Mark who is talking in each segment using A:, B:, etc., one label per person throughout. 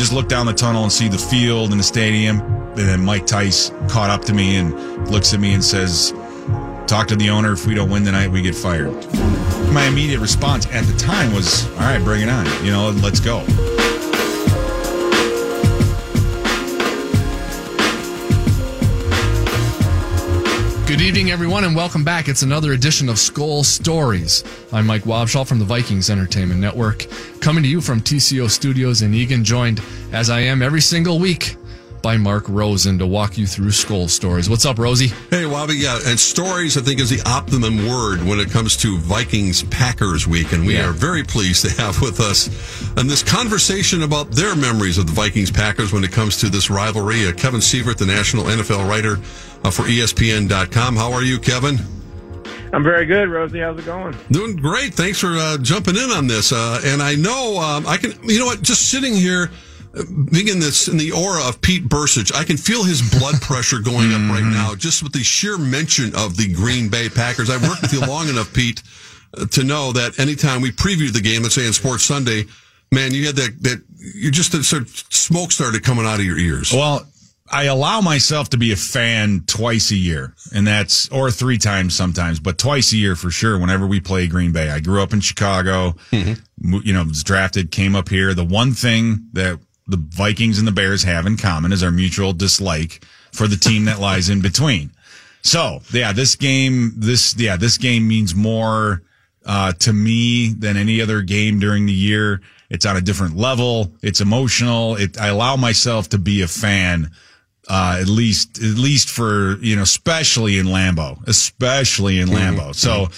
A: just look down the tunnel and see the field and the stadium. And then Mike Tice caught up to me and looks at me and says, Talk to the owner. If we don't win tonight, we get fired. My immediate response at the time was, All right, bring it on. You know, let's go.
B: Good evening, everyone, and welcome back. It's another edition of Skol Stories. I'm Mike Wobschall from the Vikings Entertainment Network, coming to you from TCO Studios in Eagan, joined as I am every single week by Mark Rosen to walk you through Skol Stories. What's up, Rosie?
C: Hey, Wabi. Yeah, and stories, I think, is the optimum word when it comes to Vikings Packers week. And we
B: Yeah.
C: are very pleased to have with us in this conversation about their memories of the Vikings Packers when it comes to this rivalry. Uh, Kevin Seifert, the national NFL writer uh, for ESPN.com. How are you, Kevin?
D: I'm very good, Rosie. How's it going?
C: Doing great. Thanks for uh, jumping in on this. Uh, and I know um, I can, you know what, just sitting here, being in this in the aura of Pete Bercich, I can feel his blood pressure going up right now, just with the sheer mention of the Green Bay Packers. I've worked with you long enough, Pete, uh, to know that anytime we preview the game, let's say in Sports Sunday, man, you had that, that you just, that sort of smoke started coming out of your ears.
A: Well, I allow myself to be a fan twice a year, and that's or three times sometimes, but twice a year for sure. Whenever we play Green Bay, I grew up in Chicago. mo- You know, was drafted, came up here. The one thing that the Vikings and the Bears have in common is our mutual dislike for the team that lies in between. So yeah, this game, this yeah, this game means more uh, to me than any other game during the year. It's on a different level. It's emotional. It, I allow myself to be a fan, uh, at least, at least for, you know, especially in Lambeau, especially in Lambeau. So,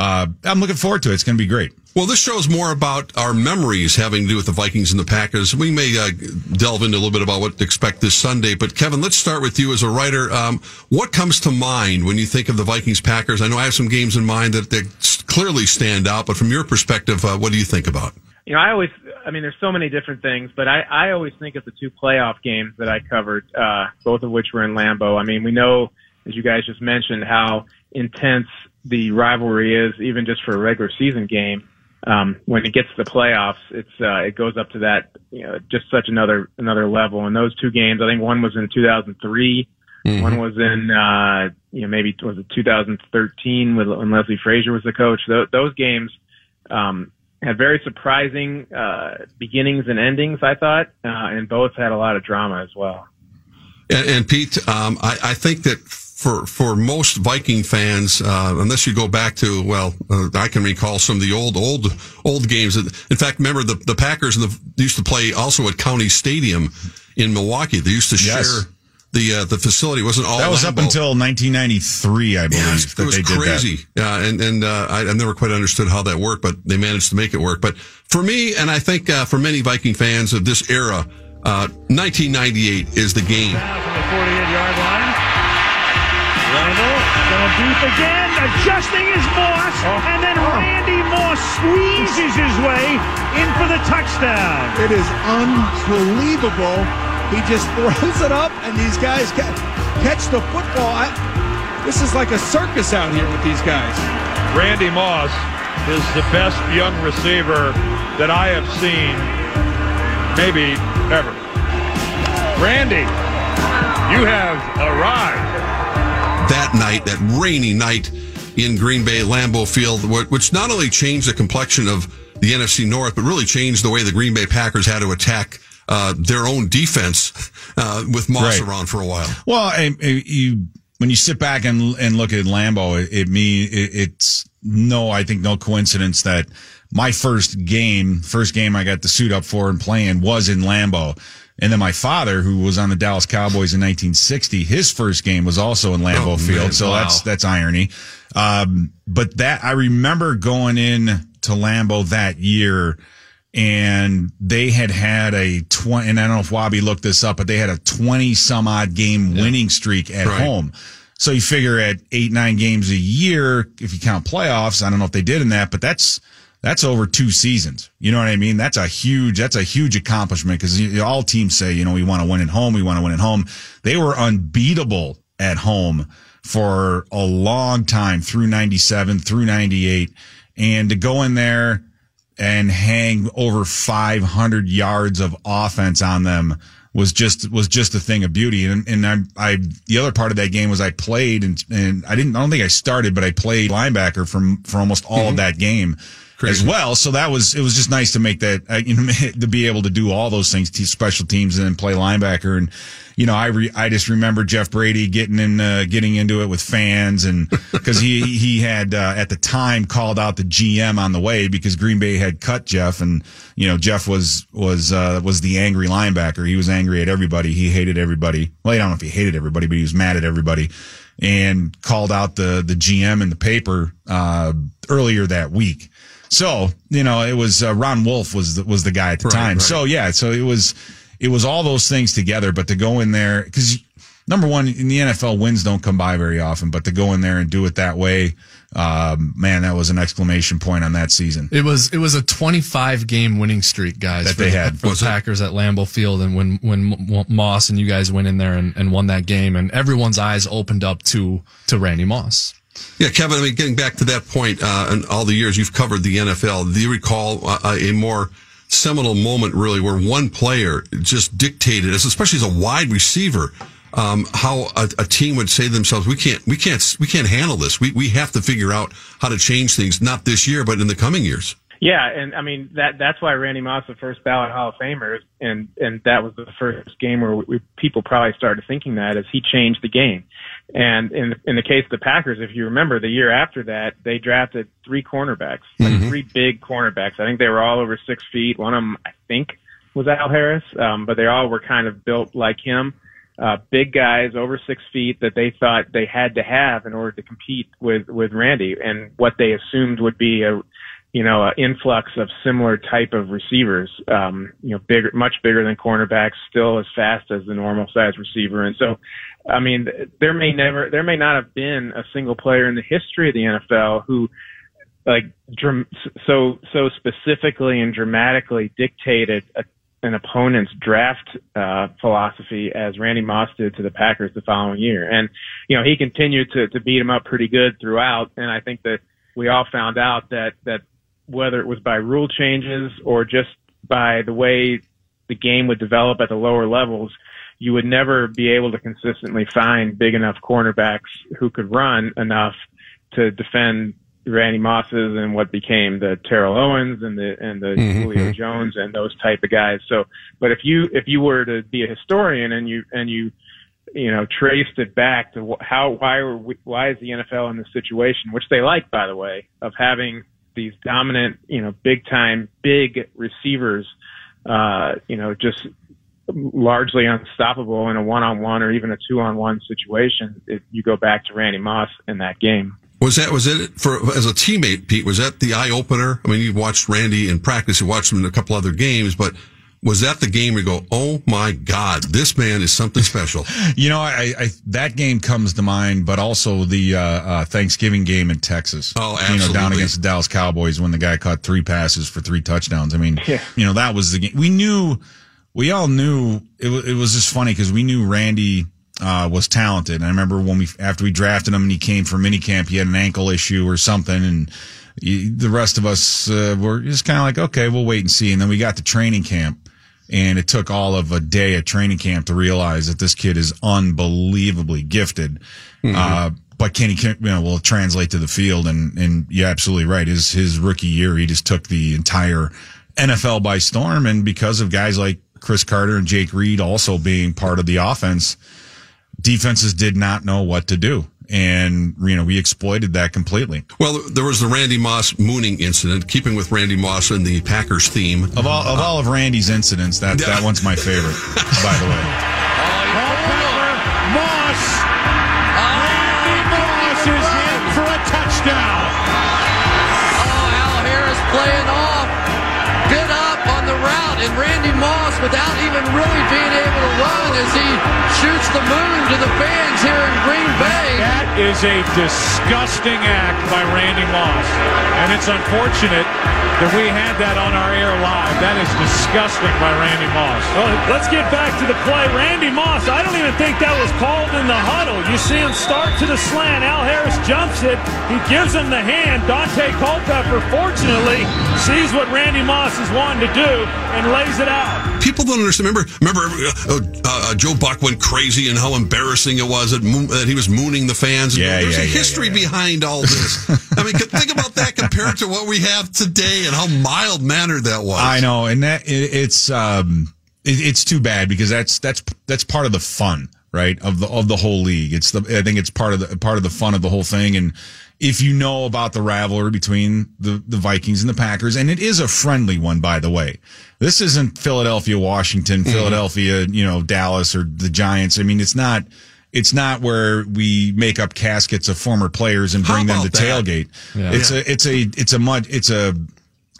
A: uh, I'm looking forward to it. It's going to be great.
C: Well, this show is more about our memories having to do with the Vikings and the Packers. We may uh, delve into a little bit about what to expect this Sunday. But Kevin, let's start with you as a writer. Um, what comes to mind when you think of the Vikings Packers? I know I have some games in mind that, that clearly stand out, but from your perspective, uh, what do you think about?
D: You know, I always, I mean, there's so many different things, but I, I always think of the two playoff games that I covered, uh, both of which were in Lambeau. I mean, we know, as you guys just mentioned, how intense the rivalry is, even just for a regular season game. Um, when it gets to the playoffs, it's, uh, it goes up to that, you know, just such another, another level. And those two games, I think one was in 2003. One was in, uh, you know, maybe was it 2013 with, when Leslie Frazier was the coach. Those, those games, um, had very surprising uh, beginnings and endings. I thought, uh, and both had a lot of drama as well.
C: And, and Pete, um, I, I think that for for most Viking fans, uh, unless you go back to well, uh, I can recall some of the old old old games. In fact, remember the the Packers and the, used to play also at County Stadium in Milwaukee. They used to
A: Yes.
C: share the uh, the facility. It wasn't all
A: That was up until 1993, I believe,
C: Yeah, it was,
A: that
C: it was
A: they did that.
C: Yeah, and and uh, I, I never quite understood how that worked, but they managed to make it work. But for me, and I think uh, for many Viking fans of this era, uh, 1998 is the game.
E: Randall going deep again, adjusting his Moss, oh. and then oh. Randy Moss squeezes his way in for the touchdown.
F: It is unbelievable. He just throws it up, and these guys ca- catch the football. I, this is like a circus out here with these guys.
E: Randy Moss is the best young receiver that I have seen, maybe ever. Randy, you have arrived.
C: That night, that rainy night in Green Bay Lambeau Field, which not only changed the complexion of the NFC North, but really changed the way the Green Bay Packers had to attack uh, their own defense uh, with Moss
A: Right.
C: around for a while.
A: Well, I, I- you when you sit back and and look at Lambeau, it, it me it, it's no, I think no coincidence that my first game, first game I got the suit up for and playing was in Lambeau. And then my father, who was on the Dallas Cowboys in 1960, his first game was also in Lambeau
C: Oh,
A: Field.
C: man.
A: So
C: Wow.
A: that's that's irony. Um, but that I remember going in to Lambeau that year and they had had a 20 and I don't know if Wabi looked this up, but they had a 20 some odd game winning streak at
C: Right.
A: home. So you figure at eight, nine games a year, if you count playoffs, I don't know if they did in that, but that's, that's over two seasons. You know what I mean? That's a huge, that's a huge accomplishment because all teams say, you know, we want to win at home. We want to win at home. They were unbeatable at home for a long time through 97, through 98. And to go in there and hang over 500 yards of offense on them was just was just a thing of beauty. And and I I the other part of that game was I played and and I didn't I don't think I started, but I played linebacker from for almost all mm-hmm. of that game. As well, so that was it was just nice to make that uh, you know to be able to do all those things, special teams, and then play linebacker. And you know, I re, I just remember Jeff Brady getting in uh, getting into it with fans, and because he he had uh, at the time called out the GM on the way because Green Bay had cut Jeff, and you know Jeff was was uh, was the angry linebacker. He was angry at everybody. He hated everybody. Well, I don't know if he hated everybody, but he was mad at everybody, and called out the the GM in the paper uh, earlier that week. So you know, it was uh, Ron Wolf was the, was the guy at the
C: Right,
A: time.
C: right.
A: So yeah, so it was it was all those things together. But to go in there because number one in the NFL, wins don't come by very often. But to go in there and do it that way, um, man, that was an exclamation point on that season.
B: It was it was a 25 game winning streak, guys.
A: That
B: for
A: they
B: the,
A: had.
B: for the
C: Was it?
B: Packers at Lambeau Field, and when when Moss and you guys went in there and, and won that game, and everyone's eyes opened up to to Randy Moss.
C: Yeah, Kevin. I mean, getting back to that point, uh, and all the years you've covered the NFL, do you recall uh, a more seminal moment, really, where one player just dictated, especially as a wide receiver, um, how a, a team would say to themselves, "We can't, we can't, we can't handle this. We we have to figure out how to change things, not this year, but in the coming years."
D: Yeah, and I mean that that's why Randy Moss the first ballot Hall of Famer, and and that was the first game where we, people probably started thinking that as he changed the game. And in in the case of the Packers, if you remember, the year after that, they drafted three cornerbacks, like three big cornerbacks. I think they were all over six feet. One of them, I think, was Al Harris, um, but they all were kind of built like him. Uh, big guys over six feet that they thought they had to have in order to compete with with Randy, and what they assumed would be a you know, an influx of similar type of receivers, um, you know, bigger, much bigger than cornerbacks, still as fast as the normal size receiver. And so, I mean, there may never, there may not have been a single player in the history of the NFL who, like, so, so specifically and dramatically dictated a, an opponent's draft uh, philosophy as Randy Moss did to the Packers the following year. And, you know, he continued to, to beat him up pretty good throughout. And I think that we all found out that, that whether it was by rule changes or just by the way the game would develop at the lower levels, you would never be able to consistently find big enough cornerbacks who could run enough to defend Randy Mosses and what became the Terrell Owens and the and the mm-hmm, Julio mm-hmm. Jones and those type of guys. So, but if you if you were to be a historian and you and you you know traced it back to how why are we, why is the NFL in this situation, which they like by the way, of having these dominant you know big time big receivers, uh, you know just largely unstoppable in a one on one or even a two on one situation. If you go back to Randy Moss in that game.
C: Was that was it for as a teammate, Pete? Was that the eye opener? I mean, you watched Randy in practice, you watched him in a couple other games, but was that the game where you go, "Oh my God, this man is something special"?
A: You know, I, I that game comes to mind, but also the uh, uh, Thanksgiving game in Texas.
C: Oh,
A: You know, down against the Dallas Cowboys when the guy caught three passes for three touchdowns. I mean,
D: Yeah.
A: you know, that was the game. We knew, we all knew it. It was just funny because we knew Randy uh, was talented. And I remember when we after we drafted him and he came for minicamp, he had an ankle issue or something, and he, the rest of us uh, were just kind of like, okay, we'll wait and see. And then we got to training camp. And it took all of a day at training camp to realize that this kid is unbelievably gifted. Uh, but can he, you know, will translate to the field. And, and you're absolutely right. His, his rookie year, he just took the entire NFL by storm. And because of guys like Cris Carter and Jake Reed also being part of the offense, defenses did not know what to do. And, you know, we exploited that completely.
C: Well, there was the Randy Moss mooning incident, keeping with Randy Moss and the Packers theme.
A: Of all, of all of Randy's incidents, that, that one's my favorite, by the way.
E: Culpepper, Moss. Randy Moss is in for a touchdown.
G: Oh, Al Harris playing off. And Randy Moss, without even really being able to run, as he shoots the moon to the fans here in Green Bay.
E: That is a disgusting act by Randy Moss. And it's unfortunate that we had that on our air live. That is disgusting by Randy Moss.
H: Well, let's get back to the play. Randy Moss, I don't even think that was called in the huddle. You see him start to the slant. Al Harris jumps it. He gives him the hand. Daunte Culpepper, fortunately, sees what Randy Moss is wanting to do and lays it out.
C: People don't understand. Remember, remember, uh, uh, Joe Buck went crazy and how embarrassing it was that, moon, that he was mooning the fans.
A: Yeah,
C: There's
A: yeah,
C: a
A: yeah,
C: history
A: yeah, yeah.
C: behind all this. I mean, think about that compared to what we have today and how mild mannered that was.
A: I know, and that it, it's um, it, it's too bad because that's that's that's part of the fun, right? Of the of the whole league. It's the I think it's part of the part of the fun of the whole thing. And if you know about the rivalry between the the Vikings and the Packers, and it is a friendly one, by the way. This isn't Philadelphia, Washington, mm-hmm. Philadelphia, you know, Dallas or the Giants. I mean, it's not. It's not where we make up caskets of former players and bring them to
C: that?
A: tailgate.
B: Yeah.
A: It's a it's a it's a mud it's a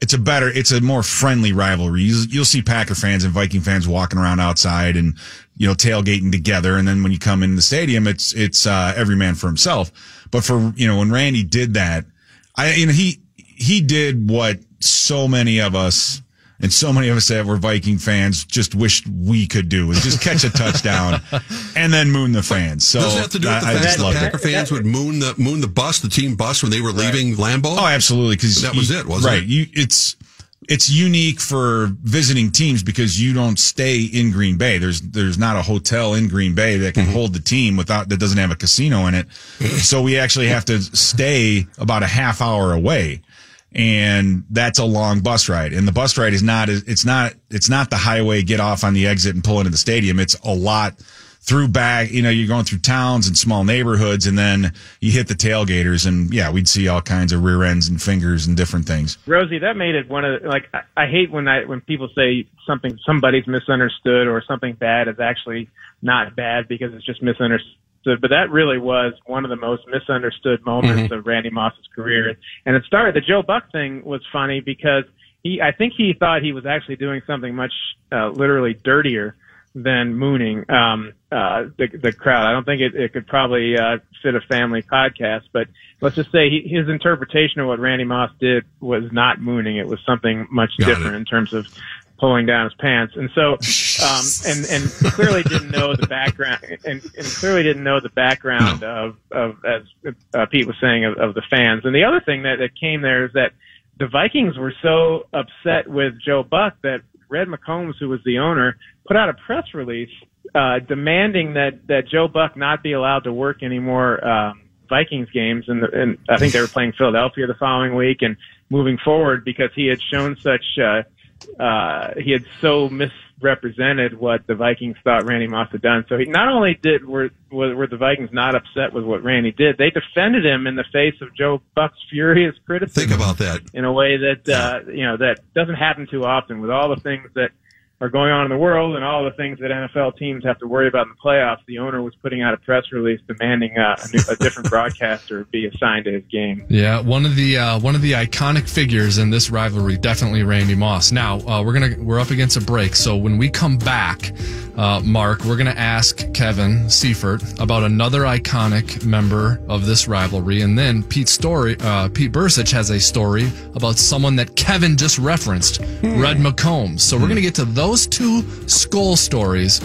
A: it's a better, it's a more friendly rivalry. You'll, see Packer fans and Viking fans walking around outside and, you know, tailgating together. And then when you come in the stadium, it's, it's, uh, every man for himself. But for, you know, when Randy did that, I, you know, he, he did what so many of us and so many of us that were Viking fans just wished we could do is just catch a touchdown and then moon the fans. So
C: Does it have to do with the
A: I, I
C: fact
A: just
C: that
A: love
C: Packer
A: it.
C: fans would moon the moon the bus, the team bus, when they were leaving Lambeau?
A: Oh, absolutely. Because
C: That was it, wasn't
A: right.
C: it?
A: You, it's it's unique for visiting teams because you don't stay in Green Bay. There's there's not a hotel in Green Bay that
C: Mm-hmm.
A: can hold the team without that doesn't have a casino in it. so we actually have to stay about a half hour away. And that's a long bus ride. And the bus ride is not it's not it's not the highway get off on the exit and pull into the stadium. It's a lot through back, you know, you're going through towns and small neighborhoods and then you hit the tailgaters and yeah, we'd see all kinds of rear ends and fingers and different things.
D: Rosie, that made it one of the, like I, I hate when I when people say something somebody's misunderstood or something bad is actually not bad because it's just misunderstood. But that really was one of the most misunderstood moments of Randy Moss's career. And it started the Joe Buck thing was funny because he I think he thought he was actually doing something much uh, literally dirtier than mooning um, uh, the the crowd. I don't think it, it could probably uh, fit a family podcast, but let's just say he, his interpretation of what Randy Moss did was not mooning. It was something much
C: Got
D: different
C: it.
D: in terms of pulling down his pants. And so, um, and and clearly didn't know the background, and, and clearly didn't know the background of of as uh, Pete was saying of, of the fans. And the other thing that that came there is that the Vikings were so upset with Joe Buck that Red McCombs, who was the owner, put out a press release uh, demanding that that Joe Buck not be allowed to work any more um, Vikings games, and, the, and I think they were playing Philadelphia the following week, and moving forward because he had shown such uh, uh, he had so misrepresented what the Vikings thought Randy Moss had done. So he not only did were were, were the Vikings not upset with what Randy did, they defended him in the face of Joe Buck's furious criticism
C: Think about that.
D: in a way that uh, you know that doesn't happen too often with all the things that are going on in the world and all the things that NFL teams have to worry about in the playoffs. The owner was putting out a press release demanding uh, a, new, a different broadcaster be assigned to his game.
B: Yeah, one of the uh, one of the iconic figures in this rivalry, definitely Randy Moss. Now uh, we're gonna we're up against a break, so when we come back, uh, Mark, we're gonna ask Kevin Seifert about another iconic member of this rivalry, and then Pete story uh, Pete Bercich has a story about someone that Kevin just referenced, Red McCombs. So we're gonna get to those two skull stories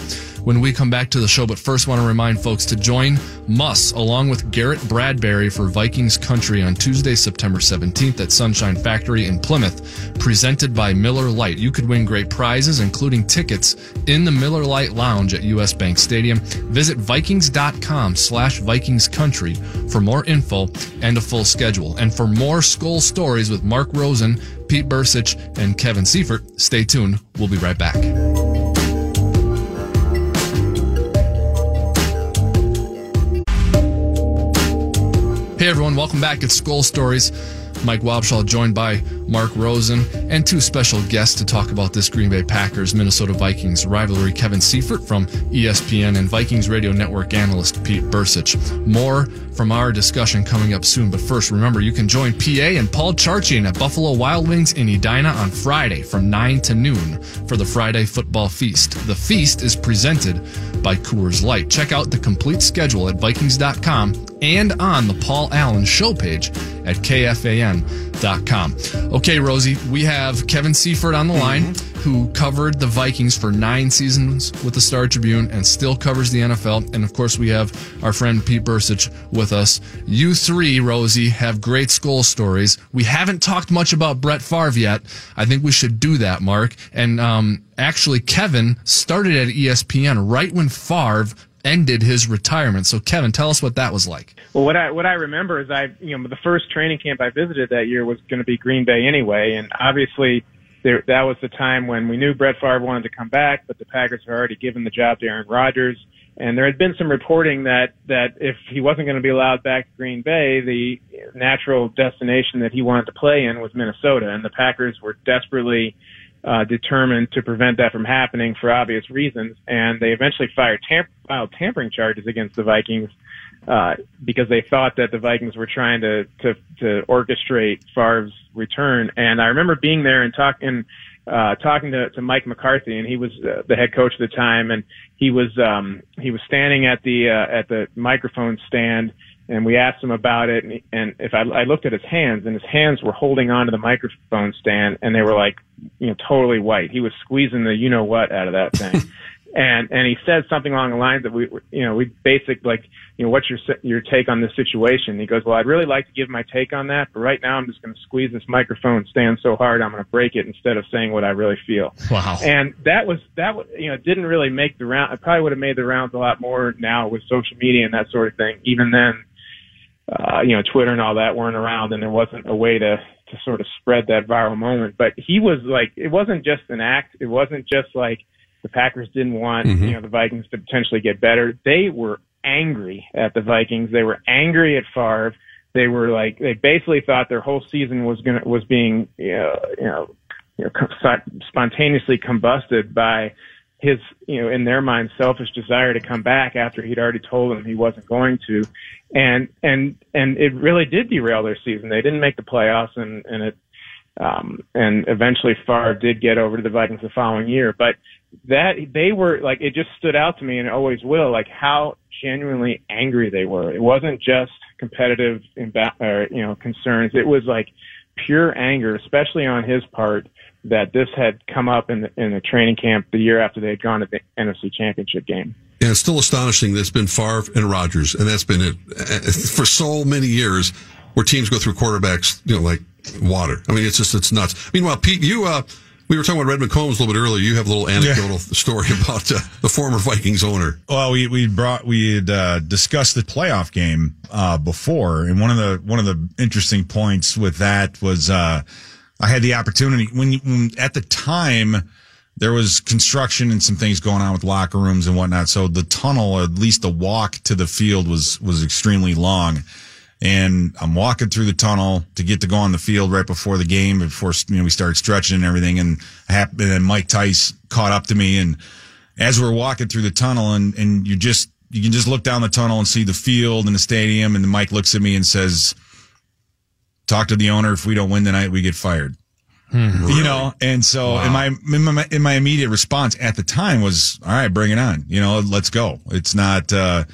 B: when we come back to the show. But first, want to remind folks to join Muss along with Garrett Bradbury for Vikings Country on Tuesday, September 17th at Sunshine Factory in Plymouth, presented by Miller Lite. You could win great prizes, including tickets in the Miller Lite Lounge at US Bank Stadium. Visit Vikings.com slash Vikings Country for more info and a full schedule. And for more skull stories with Mark Rosen, Pete Bercich, and Kevin Seifert, stay tuned. We'll be right back. Hey everyone, welcome back. It's Skol Stories. Mike Wobschall joined by Mark Rosen and two special guests to talk about this Green Bay Packers Minnesota Vikings rivalry. Kevin Seifert from ESPN and Vikings Radio Network analyst Pete Bercich. More from our discussion coming up soon. But first, remember you can join PA and Paul Charchian at Buffalo Wild Wings in Edina on Friday from 9 to noon for the Friday football feast. The feast is presented by Coors Light. Check out the complete schedule at Vikings.com and on the Paul Allen show page at KFAN com. Okay, Rosie, we have Kevin Seifert on the line, who covered the Vikings for nine seasons with the Star Tribune and still covers the NFL. And of course, we have our friend Pete Bercich with us. You three, Rosie, have great skull stories. We haven't talked much about Brett Favre yet. I think we should do that, Mark. And um, actually, Kevin started at E ESPN right when Favre ended his retirement. So, Kevin, tell us what that was like.
D: Well, what I what I remember is I you know the first training camp I visited that year was going to be Green Bay anyway, and obviously there that was the time when we knew Brett Favre wanted to come back, but the Packers had already given the job to Aaron Rodgers, and there had been some reporting that that if he wasn't going to be allowed back to Green Bay, the natural destination that he wanted to play in was Minnesota, and the Packers were desperately uh, determined to prevent that from happening for obvious reasons, and they eventually fired tam- filed tampering charges against the Vikings uh, because they thought that the Vikings were trying to to, to orchestrate Favre's return. And I remember being there and talking uh, talking to, to Mike McCarthy, and he was uh, the head coach at the time, and he was um, he was standing at the uh, at the microphone stand. And we asked him about it, and, and if I, I looked at his hands, and his hands were holding onto the microphone stand, and they were like, you know, totally white. He was squeezing the you know what out of that thing. and and he said something along the lines that we you know we basic like you know what's your your take on this situation he goes well i'd really like to give my take on that but right now i'm just going to squeeze this microphone stand so hard i'm going to break it instead of saying what i really feel
B: Wow.
D: and that was that you know didn't really make the round it probably would have made the rounds a lot more now with social media and that sort of thing even then uh, you know, Twitter and all that weren't around and there wasn't a way to, to sort of spread that viral moment. But he was like, it wasn't just an act. It wasn't just like the Packers didn't want, you know, the Vikings to potentially get better. They were angry at the Vikings. They were angry at Favre. They were like, they basically thought their whole season was going to, was being, you know, you know, you know, spontaneously combusted by his, you know, in their mind, selfish desire to come back after he'd already told them he wasn't going to, and and and it really did derail their season. They didn't make the playoffs, and and it, um, and eventually Favre did get over to the Vikings the following year, but that they were like it just stood out to me, and always will, like how genuinely angry they were. It wasn't just competitive, imba- or you know, concerns. It was like pure anger, especially on his part, that this had come up in the, in the training camp the year after they had gone to the NFC Championship game.
C: And it's still astonishing that it's been Favre and Rodgers, and that's been it for so many years, where teams go through quarterbacks, you know, like water. I mean, it's just it's nuts. Meanwhile, Pete, you uh, we were talking about Red McCombs a little bit earlier. You have a little anecdotal story about uh, the former Vikings owner.
A: Well, we we brought we had uh, discussed the playoff game uh, before, and one of the one of the interesting points with that was uh, I had the opportunity when, you, when at the time there was construction and some things going on with locker rooms and whatnot. So the tunnel, or at least the walk to the field, was was extremely long. And I'm walking through the tunnel to get to go on the field right before the game, before you know we started stretching and everything. And then Mike Tice caught up to me, and as we're walking through the tunnel, and and you just you can just look down the tunnel and see the field and the stadium. And Mike looks at me and says, "Talk to the owner. If we don't win tonight, we get fired." You know, and so in my, in my in my immediate response at the time was, "All right, bring it on. You know, let's go. It's not." uh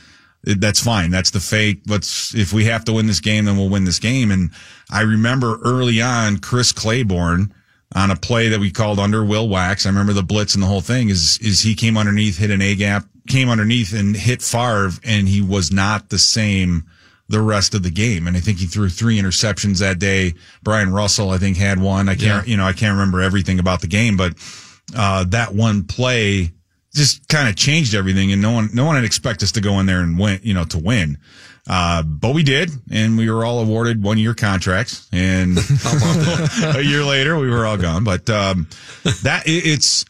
A: that's fine. That's the fake. Let's, if we have to win this game, then we'll win this game. And I remember early on, Chris Claiborne on a play that we called under Will Wax. I remember the blitz and the whole thing is, is he came underneath, hit an A gap, came underneath and hit Favre and he was not the same the rest of the game. And I think he threw three interceptions that day. Brian Russell, I think had one. I can't, you know, I can't remember everything about the game, but, uh, that one play just kind of changed everything and no one no one had expect us to go in there and win you know to win. Uh, but we did and we were all awarded one year contracts and a year later we were all gone. But um, that it, it's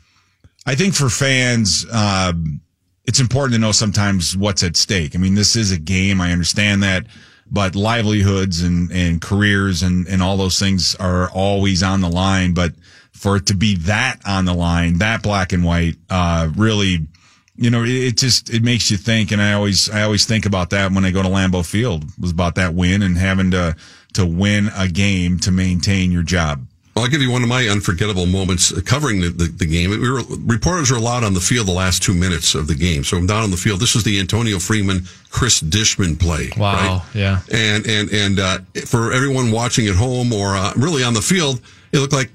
A: i think for fans um, it's important to know sometimes what's at stake. I mean this is a game i understand that but livelihoods and, and careers and, and all those things are always on the line. But for it to be that on the line, that black and white, uh, really, you know, it, it, just, it makes you think. And I always, I always think about that when I go to Lambeau Field was about that win and having to, to win a game to maintain your job.
C: I'll give you one of my unforgettable moments uh, covering the, the, the game. We were, reporters were allowed on the field the last two minutes of the game. So I'm down on the field. This was the Antonio Freeman, Cris Dishman play.
B: Wow.
C: Right?
B: Yeah.
C: And, and, and, uh, for everyone watching at home or uh, really on the field, it looked like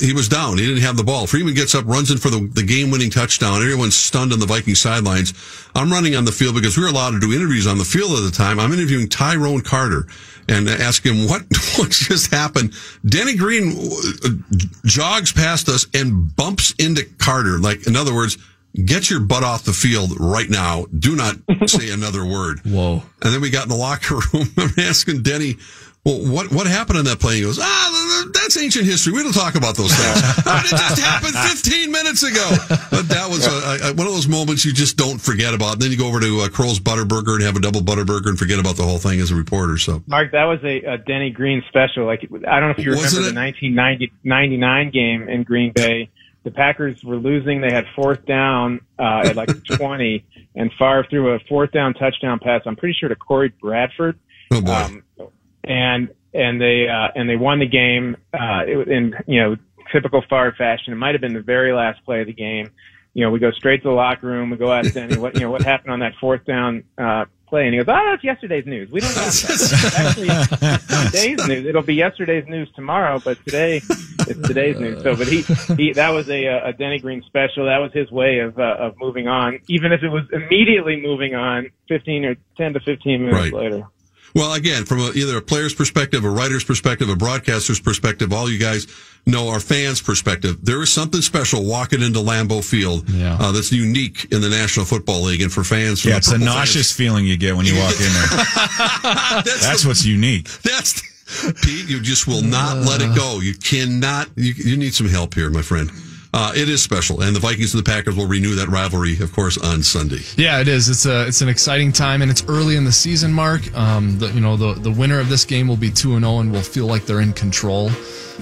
C: he was down. He didn't have the ball. Freeman gets up, runs in for the, the game winning touchdown. Everyone's stunned on the Viking sidelines. I'm running on the field because we were allowed to do interviews on the field at the time. I'm interviewing Tyrone Carter and ask him what, what just happened. Denny Green uh, jogs past us and bumps into Carter. Like, in other words, get your butt off the field right now. Do not say another word.
B: Whoa.
C: And then we got in the locker room. I'm asking Denny, well, what what happened on that plane? He goes, ah, that's ancient history. We don't talk about those things. I mean, it just happened 15 minutes ago. But that was a, a, one of those moments you just don't forget about. And then you go over to uh, Kroll's Butterburger and have a double Butterburger and forget about the whole thing as a reporter. So,
D: Mark, that was a, a Denny Green special. Like I don't know if you
C: Wasn't
D: remember
C: it?
D: the 1999 game in Green Bay. The Packers were losing. They had fourth down uh, at like 20, and Favre threw a fourth down touchdown pass. I'm pretty sure to Corey Bradford.
C: oh boy.
D: Um, and and they uh, and they won the game uh, in you know typical Favre fashion. It might have been the very last play of the game. You know, we go straight to the locker room. We go ask Denny what you know what happened on that fourth down uh, play, and he goes, "Oh, that's yesterday's news. We don't know that. Actually, it's today's news. It'll be yesterday's news tomorrow, but today it's today's news." So, but he, he that was a, a Denny Green special. That was his way of uh, of moving on, even if it was immediately moving on, fifteen or ten to fifteen minutes
C: Right.
D: later.
C: Well, again, from a, either a player's perspective, a writer's perspective, a broadcaster's perspective, all you guys know our fans' perspective. There is something special walking into Lambeau Field
B: Yeah.
C: uh, that's unique in the National Football League, and for fans,
A: Yeah, it's a nauseous feeling you get when you walk in there.
C: that's,
A: That's
C: the-
A: what's unique.
C: that's Pete. You just will not let it go. You cannot. You, you need some help here, my friend. Uh, it is special, and the Vikings and the Packers will renew that rivalry, of course, on Sunday.
B: Yeah, it is. It's a it's an exciting time, and it's early in the season. Mark, um, the, you know the the winner of this game will be two and zero, and will feel like they're in control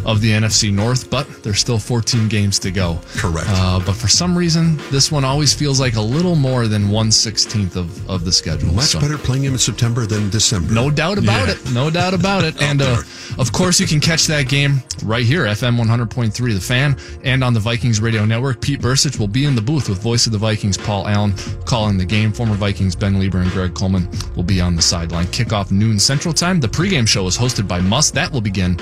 B: of the NFC North. But there's still 14 games to go.
C: Correct.
B: Uh, but for some reason, this one always feels like a little more than one sixteenth of of the schedule.
C: Much
B: So-
C: better playing him in September than December.
B: No doubt about
C: Yeah.
B: it. No doubt about it. and uh, of course, you can catch that game right here, FM 100.3, The Fan, and on the Vikings Radio Network. Pete Bercich will be in the booth with voice of the Vikings, Paul Allen, calling the game. Former Vikings Ben Leber and Greg Coleman will be on the sideline. Kickoff noon Central Time. The pregame show is hosted by Must. That will begin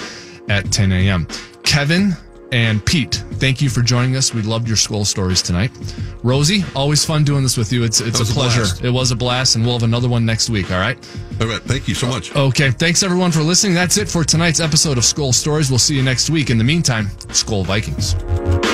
B: at 10 a.m. Kevin and Pete, thank you for joining us. We loved your school stories tonight. Rosie, always fun doing this with you. It's it's a
C: a
B: pleasure.
C: blast.
B: It was a blast, and we'll have another one next week. All right.
C: All right. Thank you so much.
B: Okay, thanks everyone for listening. That's it for tonight's episode of Skol Stories. We'll see you next week. In the meantime, Skol Vikings.